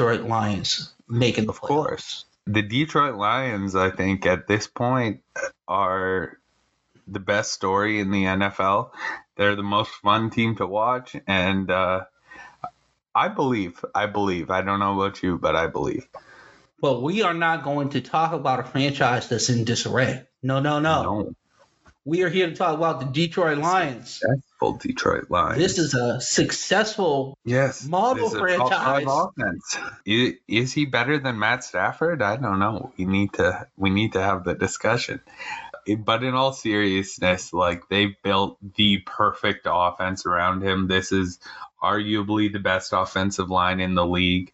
Detroit Lions making the Of course. The Detroit Lions, I think, at this point are the best story in the NFL. They're the most fun team to watch. And uh, I believe, I believe, I don't know about you, but I believe. But we are not going to talk about a franchise that's in disarray. No, no, no. No, We are here to talk about the Detroit Lions. Successful Detroit Lions. This is a successful yes, model this is a top franchise. offense. Is, is he better than Matt Stafford? I don't know. We need to we need to have the discussion. But in all seriousness, like they've built the perfect offense around him. This is arguably the best offensive line in the league.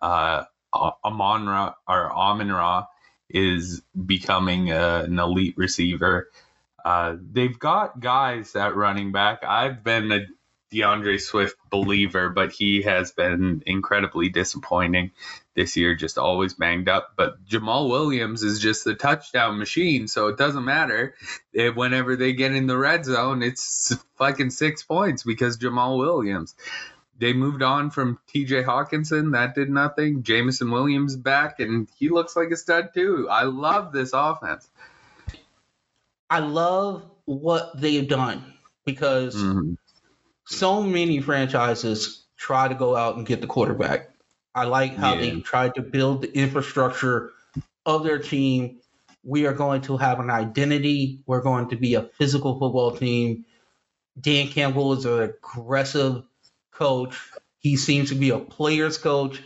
Uh, Amon Ra or Amon Ra is becoming an elite receiver. Uh, they've got guys at running back. I've been a D'Andre Swift believer, but he has been incredibly disappointing this year, just always banged up. But Jamaal Williams is just the touchdown machine, so it doesn't matter whenever they get in the red zone, it's fucking six points because Jamaal Williams. They moved on from TJ Hockenson, that did nothing. Jameson Williams back, and he looks like a stud too. I love this offense. I love what they've done because Mhm. so many franchises try to go out and get the quarterback. I like how Yeah. they tried to build the infrastructure of their team. We are going to have an identity. We're going to be a physical football team. Dan Campbell is an aggressive coach. He seems to be a player's coach.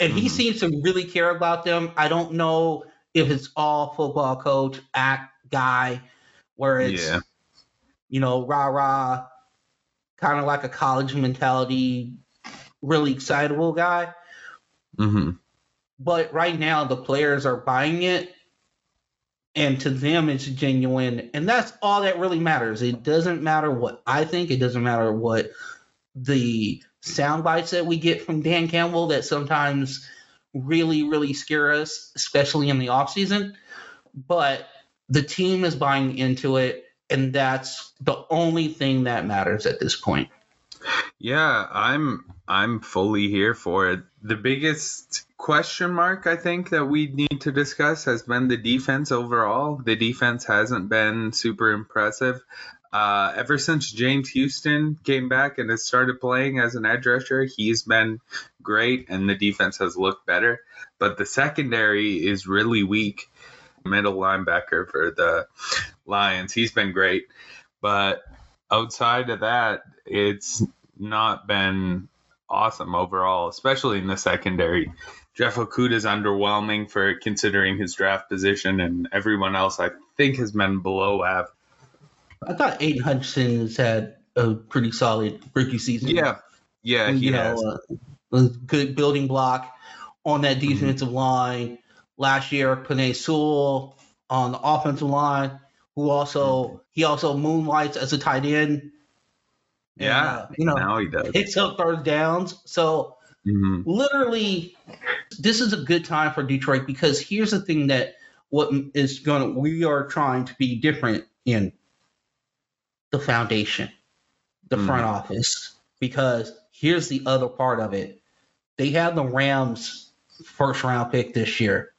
And he Mhm. seems to really care about them. I don't know if it's all football coach, act guy, where it's Yeah. you know, rah rah, kind of like a college mentality, really excitable guy. hmm But right now, the players are buying it, and to them, it's genuine. And that's all that really matters. It doesn't matter what I think, it doesn't matter what the sound bites that we get from Dan Campbell that sometimes really, really scare us, especially in the off season But the team is buying into it, and that's the only thing that matters at this point. Yeah, I'm I'm fully here for it. The biggest question mark I think that we need to discuss has been the defense overall. The defense hasn't been super impressive. Uh, ever since James Houston came back and has started playing as an edge rusher, he's been great and the defense has looked better. But the secondary is really weak. Middle linebacker for the Lions, he's been great. But outside of that, it's not been awesome overall, especially in the secondary. Jeff Okudah is underwhelming for considering his draft position, and everyone else I think has been below average. I thought Aidan Hutchinson has had a pretty solid rookie season. Yeah, yeah, he you has. know, uh, a good building block on that Mm-hmm. defensive line. Last year, Penei Sewell on the offensive line, who also he also moonlights as a tight end. And, yeah, uh, you know, now he does. picks up third downs. So hmm literally, this is a good time for Detroit because here's the thing that what is going to we are trying to be different in the foundation, the Mhm. front office. Because here's the other part of it: they have the Rams first round pick this year.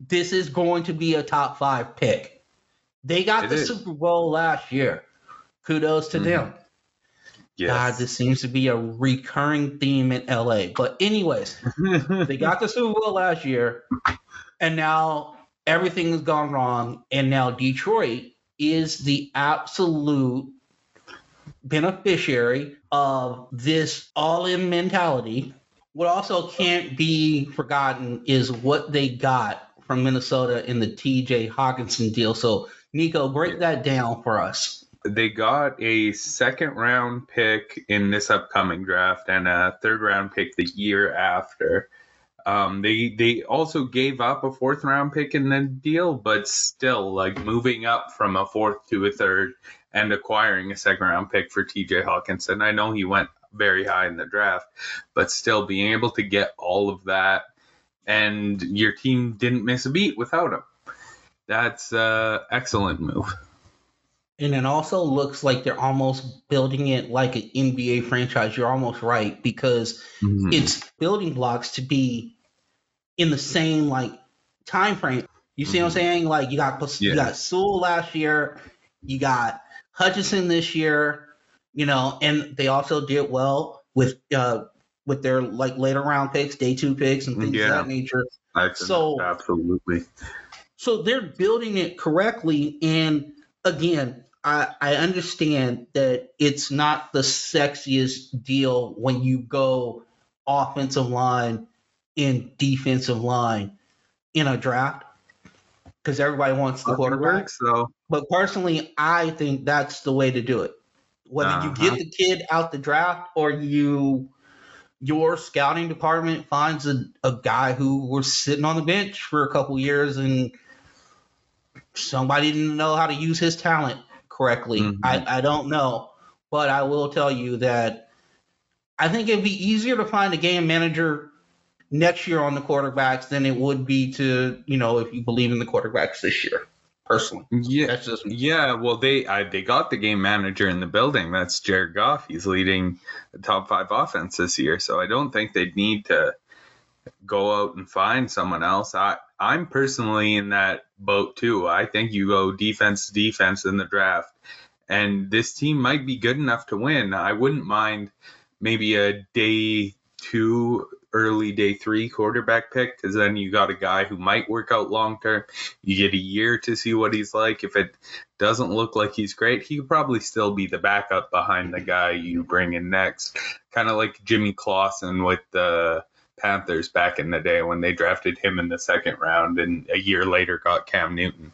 This is going to be a top five pick. They got It the is. Super Bowl last year. Kudos to Mhm. them. Yes. God, this seems to be a recurring theme in LA. But anyways, they got the Super Bowl last year, and now everything has gone wrong, and now Detroit is the absolute beneficiary of this all-in mentality. What also can't be forgotten is what they got from Minnesota in the TJ Hockenson deal. So, Nico, break that down for us. they got a second round pick in this upcoming draft and a third round pick the year after. Um, they they also gave up a fourth round pick in the deal, but still like moving up from a fourth to a third and acquiring a second round pick for TJ Hockenson. I know he went very high in the draft, but still being able to get all of that and your team didn't miss a beat without him. That's uh excellent move. And it also looks like they're almost building it like an NBA franchise. You're almost right because Mhm. it's building blocks to be in the same like time frame. You see what I'm Mhm. saying? Like you got you Yeah. got Sewell last year, you got Hutchinson this year, you know, and they also did well with uh with their like later round picks, day two picks, and things Yeah. of that nature. So- absolutely. So they're building it correctly. And again, I, I understand that it's not the sexiest deal when you go offensive line and defensive line in a draft because everybody wants the quarterback. So. But personally, I think that's the way to do it. Whether you Uh-huh. get the kid out the draft or you your scouting department finds a, a guy who was sitting on the bench for a couple years and somebody didn't know how to use his talent correctly. Mhm. I, I don't know. But I will tell you that I think it'd be easier to find a game manager next year on the quarterbacks than it would be to, you know, if you believe in the quarterbacks this year, personally. Yeah, That's just yeah. Well, they I, they got the game manager in the building. That's Jared Goff. He's leading the top five offense this year. So I don't think they'd need to go out and find someone else. I I'm personally in that boat too. I think you go defense to defense in the draft, and this team might be good enough to win. I wouldn't mind maybe a day two, early day three quarterback pick because then you got a guy who might work out long term. You get a year to see what he's like. If it doesn't look like he's great, he could probably still be the backup behind the guy you bring in next. Kind of like Jimmy Clausen with the Panthers back in the day when they drafted him in the second round and a year later got Cam Newton.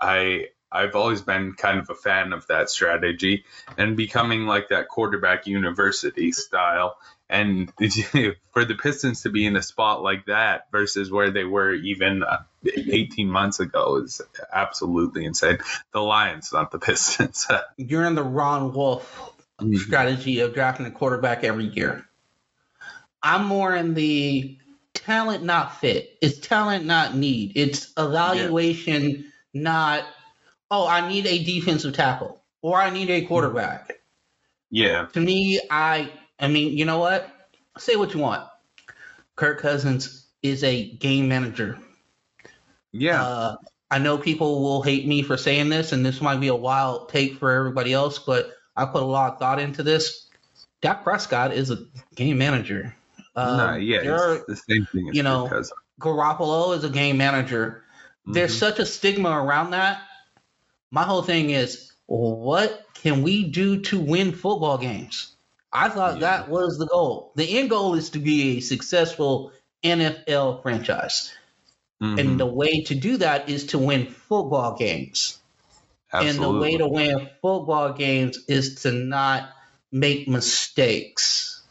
I I've always been kind of a fan of that strategy and becoming like that quarterback university style. And for the Pistons to be in a spot like that versus where they were even uh, 18 months ago is absolutely insane. The Lions, not the Pistons. you're in the Ron Wolf strategy of drafting a quarterback every year. I'm more in the talent not fit. It's talent not need. It's evaluation not oh, I need a defensive tackle or I need a quarterback. yeah. To me, I I mean, you know what? Say what you want. Kirk Cousins is a game manager. Yeah. Uh, I know people will hate me for saying this, and this might be a wild take for everybody else, but I put a lot of thought into this. Dak Prescott is a game manager. Um, no, yeah. are- It's the same thing as you know, Kirk Cousins. Garoppolo is a game manager. There's Mhm. such a stigma around that. My whole thing is, what can we do to win football games? I thought Yeah. that was the goal. The end goal is to be a successful NFL franchise. Mhm. And the way to do that is to win football games. Absolutely. And the way to win football games is to not make mistakes.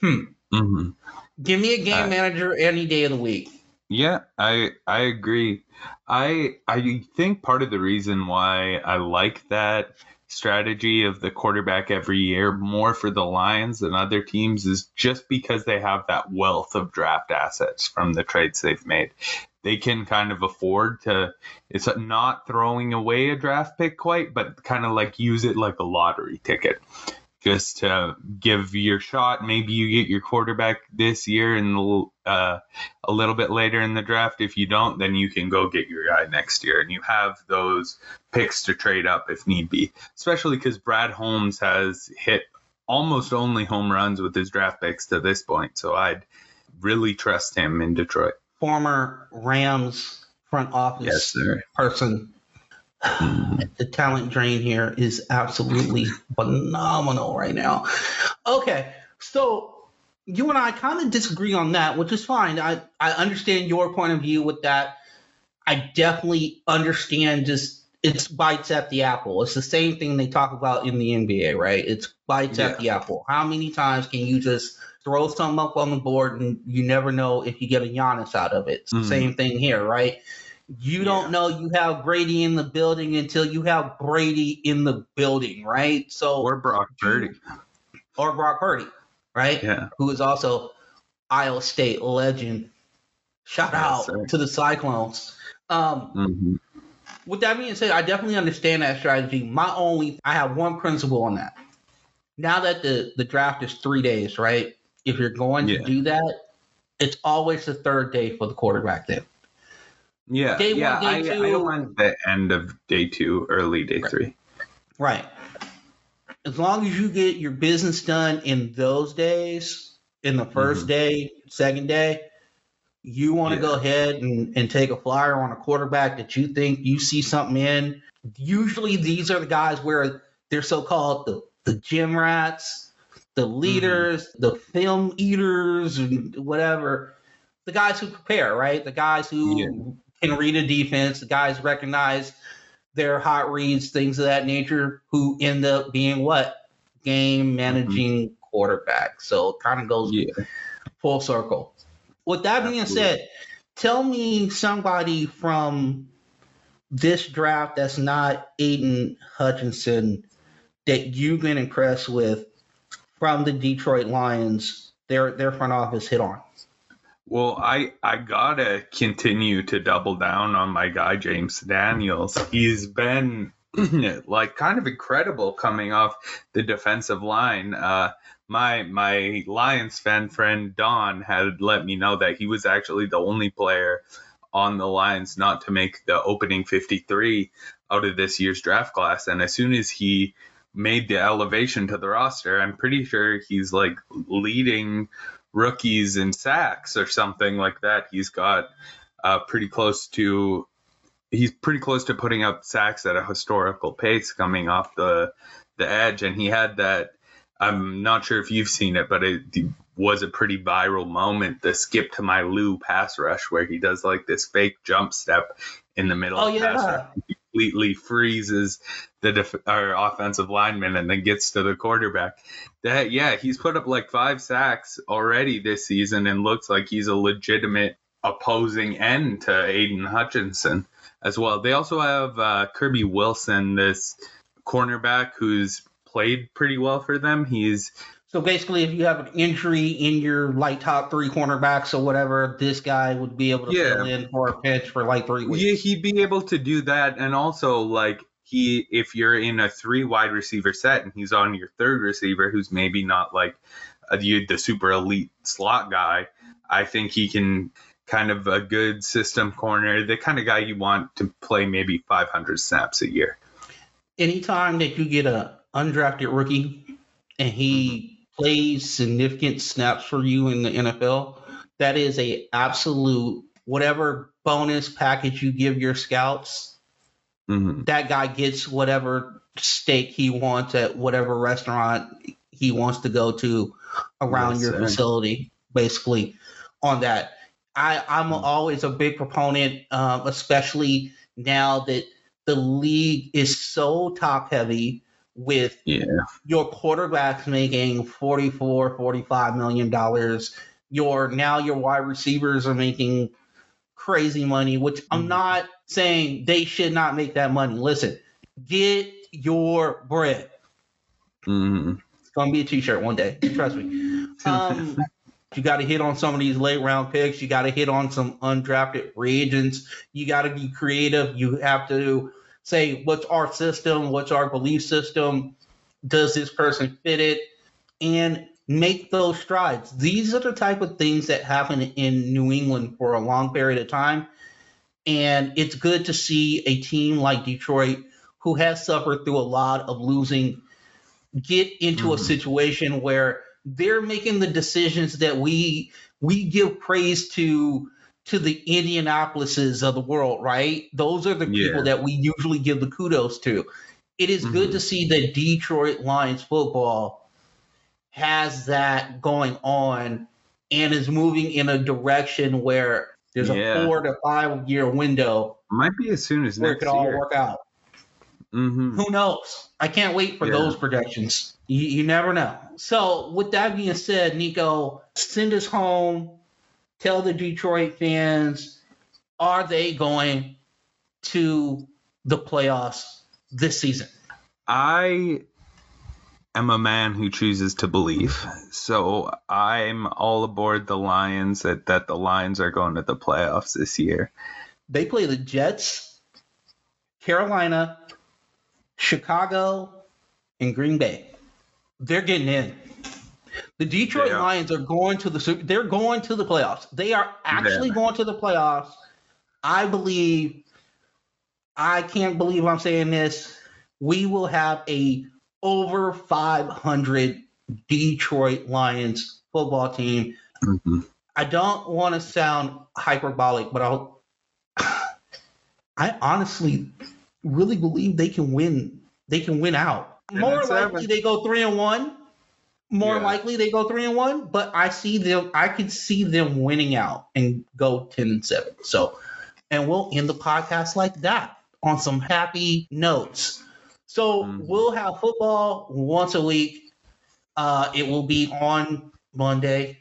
Hmm. Mhm. Give me a game Uh, manager any day of the week. Yeah, I I agree. I I think part of the reason why I like that strategy of the quarterback every year more for the Lions than other teams is just because they have that wealth of draft assets from the trades they've made. They can kind of afford to it's not throwing away a draft pick quite, but kind of like use it like a lottery ticket just to give your shot. Maybe you get your quarterback this year and uh, a little bit later in the draft. If you don't, then you can go get your guy next year, and you have those picks to trade up if need be. Especially because Brad Holmes has hit almost only home runs with his draft picks to this point, so I'd really trust him in Detroit. Former Rams front office Yes, sir. person. the talent drain here is absolutely phenomenal right now. Okay, so you and I kind of disagree on that, which is fine. I, I understand your point of view with that. I definitely understand just it's bites at the apple. It's the same thing they talk about in the NBA, right? It's bites at the apple. How many times can you just throw something up on the board and you never know if you get a Giannis out of it? It's the Mhm. same thing here, right? You don't know you have Brady in the building until you have Brady in the building, right? So Or Brock Purdy. or Brock Purdy, right? Yeah. Who is also Iowa State legend. Shout out to the Cyclones. Um, hmm with that being said, I definitely understand that strategy. My only, I have one principle on that. Now that the the draft is three days, right? If you're going to do that, it's always the third day for the quarterback. Then Yeah, Day one, yeah. day I, I don't mind the end of day two, early day Right. three. Right. As long as you get your business done in those days, in the 1st Mhm. day, second day, you want to Yeah. go ahead and, and take a flyer on a quarterback that you think you see something in. Usually these are the guys where they're so called the, the gym rats, the leaders, the film eaters, and whatever. The guys who prepare, right? The guys who Yeah. Can read a defense, the guys recognize their hot reads, things of that nature, who end up being what? Game mm-hmm. managing quarterback. So it kind of goes Yeah. full circle. With that being said, tell me somebody from this draft that's not Aidan Hutchinson that you've been impressed with from the Detroit Lions, their their front office hit on. Well, I I gotta continue to double down on my guy James Daniels. He's been like kind of incredible coming off the defensive line. Uh, my my Lions fan friend Don had let me know that he was actually the only player on the Lions not to make the opening 53 out of this year's draft class. And as soon as he made the elevation to the roster, I'm pretty sure he's like leading rookies in sacks or something like that. He's got uh, pretty close to he's pretty close to putting up sacks at a historical pace coming off the the edge, and he had that. I'm not sure if you've seen it, but it was a pretty viral moment. The skip to my Lou pass rush, where he does like this fake jump step in the middle Oh, yeah. rush, completely freezes the def- or offensive lineman and then gets to the quarterback. That yeah, he's put up like five sacks already this season and looks like he's a legitimate opposing end to Aidan Hutchinson as well. They also have uh, Kirby Wilson, this cornerback who's played pretty well for them. He's So basically, if you have an injury in your like top three cornerbacks or whatever, this guy would be able to Yeah. fill in for a pinch for like three weeks. yeah, he'd be able to do that, and also like he, if you're in a three wide receiver set and he's on your third receiver, who's maybe not like you, the super elite slot guy, I think he can kind of a good system corner, the kind of guy you want to play maybe 500 snaps a year. Anytime that you get a undrafted rookie and he plays significant snaps for you in the NFL, that is a absolute whatever bonus package you give your scouts. Hmm That guy gets whatever steak he wants at whatever restaurant he wants to go to around Yes, your sir. facility, basically on that. I, I'm Mm. always a big proponent, um, especially now that the league is so top heavy with Yeah. your quarterbacks making 44 45 million dollars your now your wide receivers are making crazy money which i'm Mhm. not saying they should not make that money. Listen get your bread. Hmm it's gonna be a t-shirt one day trust me. Um you got to hit on some of these late round picks. You got to hit on some undrafted free agents. You got to be creative. You have to say what's our system? What's our belief system? Does this person fit it? And make those strides these are the type of things that happen in new england for a long period of time and it's good to see a team like detroit who has suffered through a lot of losing get into a Mhm. situation where they're making the decisions that we we give praise to to the Indianapolises of the world, right? Those are the people that we usually give the kudos to. It is good Mhm. to see that Detroit Lions football has that going on and is moving in a direction where there's Yeah. a four to five year window Might be as soon as where it next could all year. work out. hmm Who knows? I can't wait for Yeah. those projections. You, you never know. So, with that being said, Nico, send us home. Tell the Detroit fans, are they going to the playoffs this season? I am a man who chooses to believe. So I'm all aboard the Lions that, that the Lions are going to the playoffs this year. They play the Jets, Carolina, Chicago, and Green Bay. They're getting in. The Detroit. Lions are going to the Super- they're going to the playoffs. They are actually Yeah. going to the playoffs. I believe I can't believe I'm saying this. We will have a over 500 Detroit Lions football team. Mhm. I don't want to sound hyperbolic, but I'll I honestly really believe they can win. They can win out. More likely they go three and one. More Yeah. likely they go three and one, but I see them. I can see them winning out and go ten and seven. So, and we'll end the podcast like that on some happy notes. So Mhm. we'll have football once a week. Uh, it will be on Monday,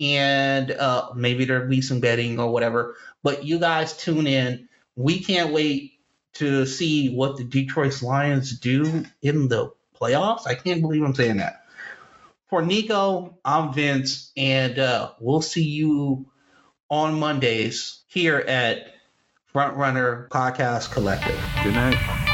and uh, maybe there'll be some betting or whatever. But you guys tune in. We can't wait to see what the Detroit Lions do in the playoffs. I can't believe I'm saying that. For Nico, I'm Vince, and uh, we'll see you on Mondays here at Front Runner Podcast Collective. Good night.